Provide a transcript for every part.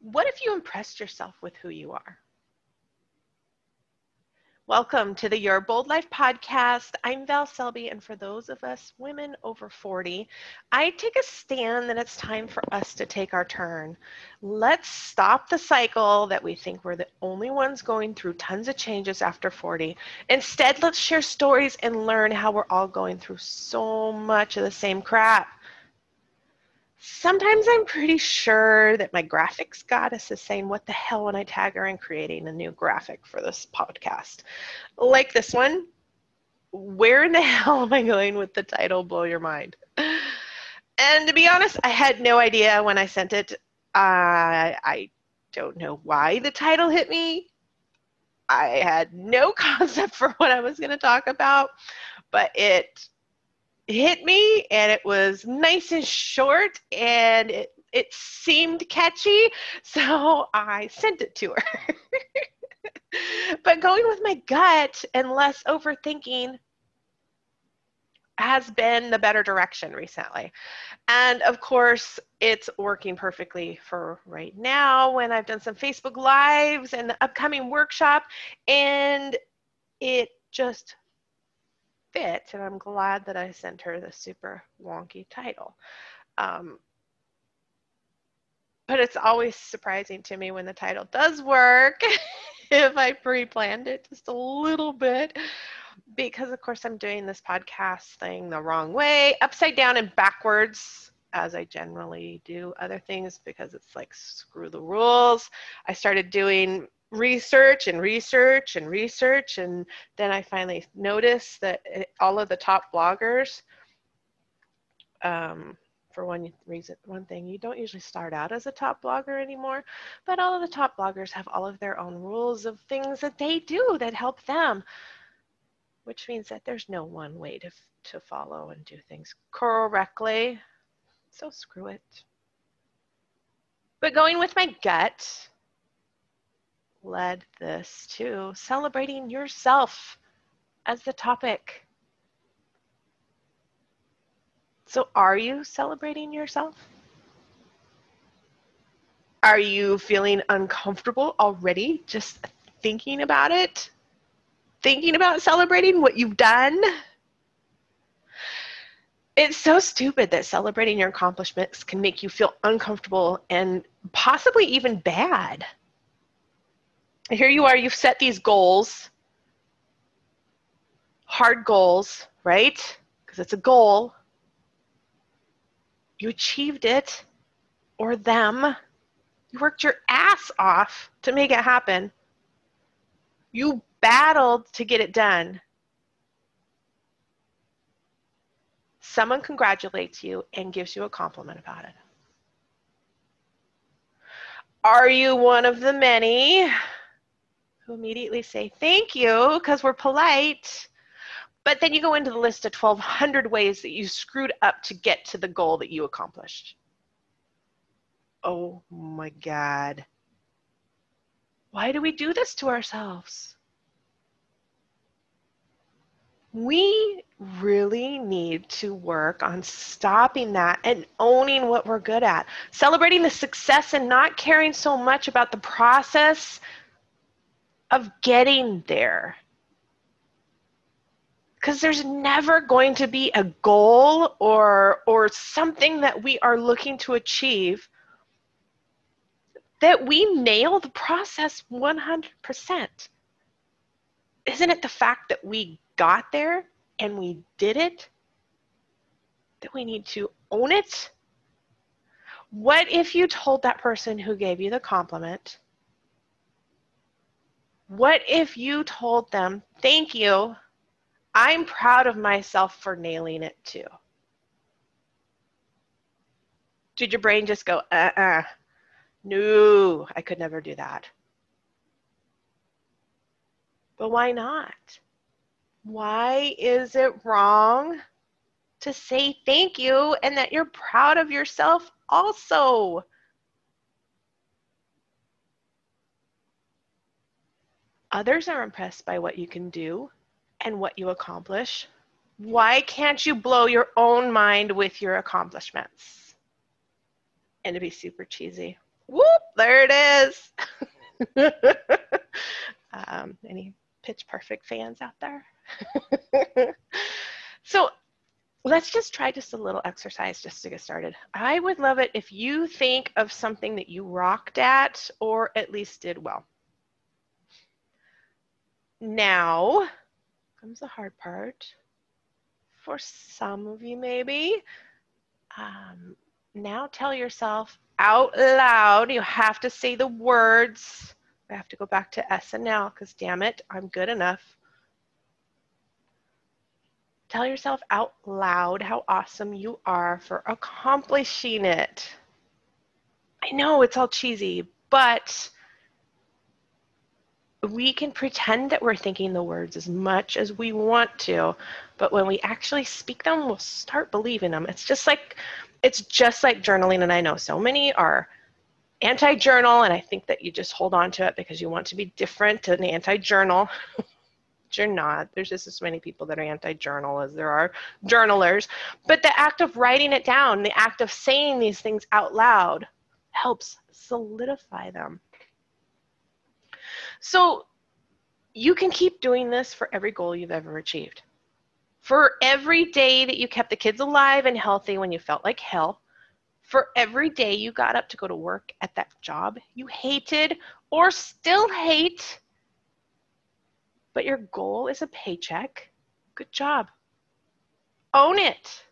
What if you impressed yourself with who you are? Welcome to the Your Bold Life podcast. I'm Val Selby, and for those of us women over 40, I take a stand that it's time for us to take our turn. Let's stop the cycle that we think we're the only ones going through tons of changes after 40. Instead, let's share stories and learn how we're all going through so much of the same crap. Sometimes I'm pretty sure that my graphics goddess is saying, What the hell when I tag her in creating a new graphic for this podcast? Like this one. Where in the hell am I going with the title Blow Your Mind? And to be honest, I had no idea when I sent it. Uh, I don't know why the title hit me. I had no concept for what I was going to talk about, but it hit me and it was nice and short and it, it seemed catchy, so I sent it to her. but going with my gut and less overthinking has been the better direction recently. And of course, it's working perfectly for right now when I've done some Facebook Lives and the upcoming workshop, and it just fit, and I'm glad that I sent her the super wonky title. Um, but it's always surprising to me when the title does work if I pre planned it just a little bit. Because, of course, I'm doing this podcast thing the wrong way, upside down and backwards, as I generally do other things because it's like screw the rules. I started doing research and research and research and then i finally noticed that all of the top bloggers um, for one reason one thing you don't usually start out as a top blogger anymore but all of the top bloggers have all of their own rules of things that they do that help them which means that there's no one way to, to follow and do things correctly. So screw it. But going with my gut led this to celebrating yourself as the topic. So, are you celebrating yourself? Are you feeling uncomfortable already just thinking about it? Thinking about celebrating what you've done? It's so stupid that celebrating your accomplishments can make you feel uncomfortable and possibly even bad here you are, you've set these goals, hard goals, right? Because it's a goal. You achieved it, or them. You worked your ass off to make it happen. You battled to get it done. Someone congratulates you and gives you a compliment about it. Are you one of the many who immediately say thank you because we're polite. But then you go into the list of 1,200 ways that you screwed up to get to the goal that you accomplished. Oh my God. Why do we do this to ourselves? We really need to work on stopping that and owning what we're good at, celebrating the success and not caring so much about the process of getting there. Because there's never going to be a goal or, or something that we are looking to achieve that we nail the process 100%. Isn't it the fact that we got there and we did it that we need to own it? What if you told that person who gave you the compliment, what if you told them, thank you, I'm proud of myself for nailing it too? Did your brain just go, uh uh-uh. uh, no, I could never do that? But why not? Why is it wrong to say thank you and that you're proud of yourself also? Others are impressed by what you can do and what you accomplish. Why can't you blow your own mind with your accomplishments? And to be super cheesy, Whoop, there it is. um, any pitch perfect fans out there? so let's just try just a little exercise just to get started. I would love it if you think of something that you rocked at or at least did well. Now comes the hard part. For some of you, maybe. Um, now tell yourself out loud. You have to say the words. I have to go back to S and now because damn it, I'm good enough. Tell yourself out loud how awesome you are for accomplishing it. I know it's all cheesy, but we can pretend that we're thinking the words as much as we want to, but when we actually speak them, we'll start believing them. It's just like it's just like journaling, and I know so many are anti-journal, and I think that you just hold on to it because you want to be different than anti-journal. you're not. There's just as many people that are anti-journal as there are journalers. But the act of writing it down, the act of saying these things out loud helps solidify them. So you can keep doing this for every goal you've ever achieved. For every day that you kept the kids alive and healthy when you felt like hell, for every day you got up to go to work at that job you hated or still hate, but your goal is a paycheck, good job. Own it.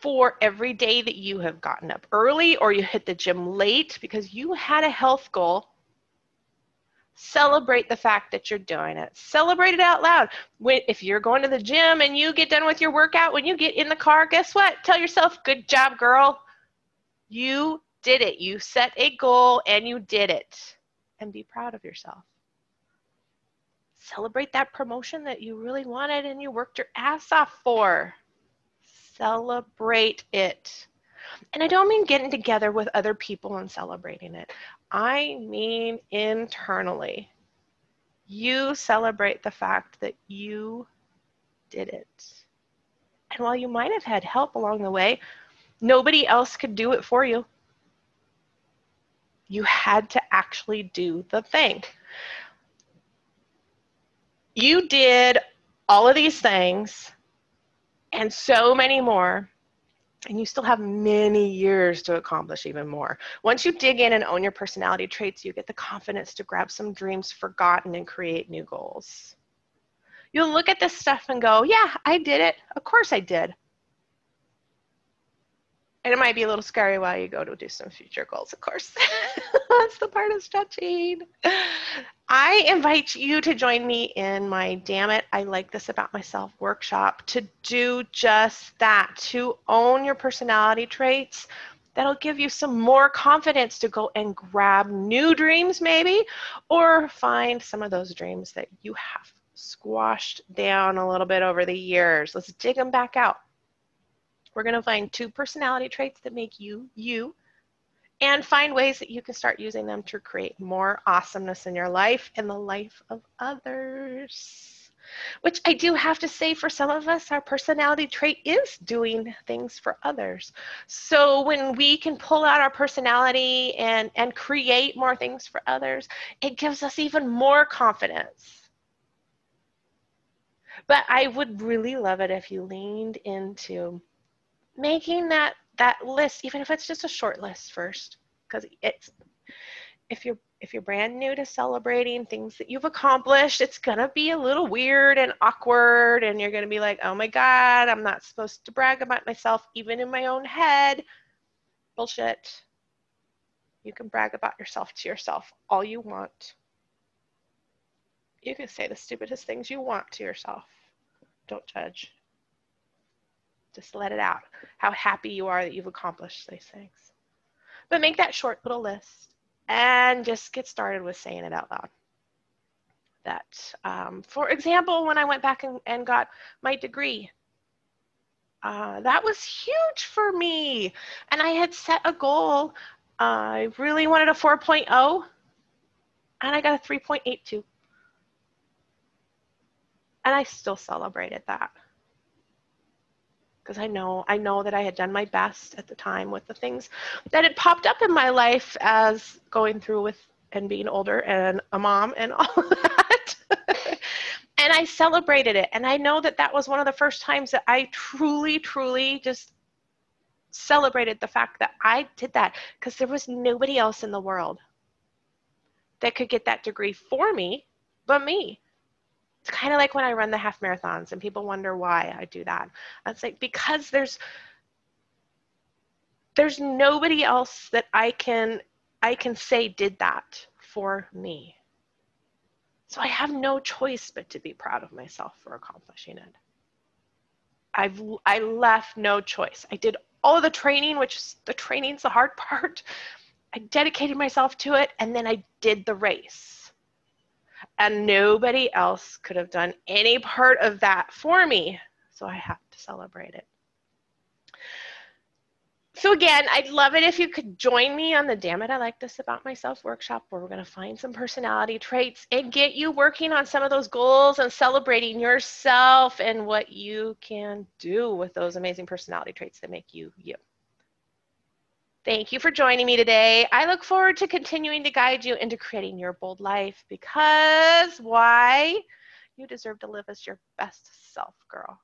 For every day that you have gotten up early or you hit the gym late because you had a health goal, celebrate the fact that you're doing it. Celebrate it out loud. If you're going to the gym and you get done with your workout, when you get in the car, guess what? Tell yourself, good job, girl. You did it. You set a goal and you did it. And be proud of yourself. Celebrate that promotion that you really wanted and you worked your ass off for. Celebrate it. And I don't mean getting together with other people and celebrating it. I mean internally. You celebrate the fact that you did it. And while you might have had help along the way, nobody else could do it for you. You had to actually do the thing. You did all of these things and so many more and you still have many years to accomplish even more. Once you dig in and own your personality traits, you get the confidence to grab some dreams forgotten and create new goals. You'll look at this stuff and go, Yeah, I did it. Of course I did. And it might be a little scary while you go to do some future goals, of course. That's the part of stretching. I invite you to join me in my Damn It, I Like This About Myself workshop to do just that, to own your personality traits. That'll give you some more confidence to go and grab new dreams, maybe, or find some of those dreams that you have squashed down a little bit over the years. Let's dig them back out. We're going to find two personality traits that make you you and find ways that you can start using them to create more awesomeness in your life and the life of others. Which I do have to say, for some of us, our personality trait is doing things for others. So when we can pull out our personality and, and create more things for others, it gives us even more confidence. But I would really love it if you leaned into making that that list, even if it's just a short list first, because it's if you're if you're brand new to celebrating things that you've accomplished, it's gonna be a little weird and awkward, and you're gonna be like, oh my god, I'm not supposed to brag about myself, even in my own head. Bullshit. You can brag about yourself to yourself all you want. You can say the stupidest things you want to yourself. Don't judge. Just let it out. How happy you are that you've accomplished these things. But make that short little list and just get started with saying it out loud. That, um, for example, when I went back and, and got my degree, uh, that was huge for me. And I had set a goal. Uh, I really wanted a 4.0, and I got a 3.82. And I still celebrated that because I know I know that I had done my best at the time with the things that had popped up in my life as going through with and being older and a mom and all that. and I celebrated it. And I know that that was one of the first times that I truly, truly just celebrated the fact that I did that because there was nobody else in the world that could get that degree for me but me. It's kind of like when I run the half marathons and people wonder why I do that. It's like because there's there's nobody else that I can I can say did that for me. So I have no choice but to be proud of myself for accomplishing it. I've I left no choice. I did all the training, which the training's the hard part. I dedicated myself to it and then I did the race and nobody else could have done any part of that for me. So I have to celebrate it. So again, I'd love it if you could join me on the Damn It, I Like This About Myself workshop where we're going to find some personality traits and get you working on some of those goals and celebrating yourself and what you can do with those amazing personality traits that make you you. Thank you for joining me today. I look forward to continuing to guide you into creating your bold life because why? You deserve to live as your best self, girl.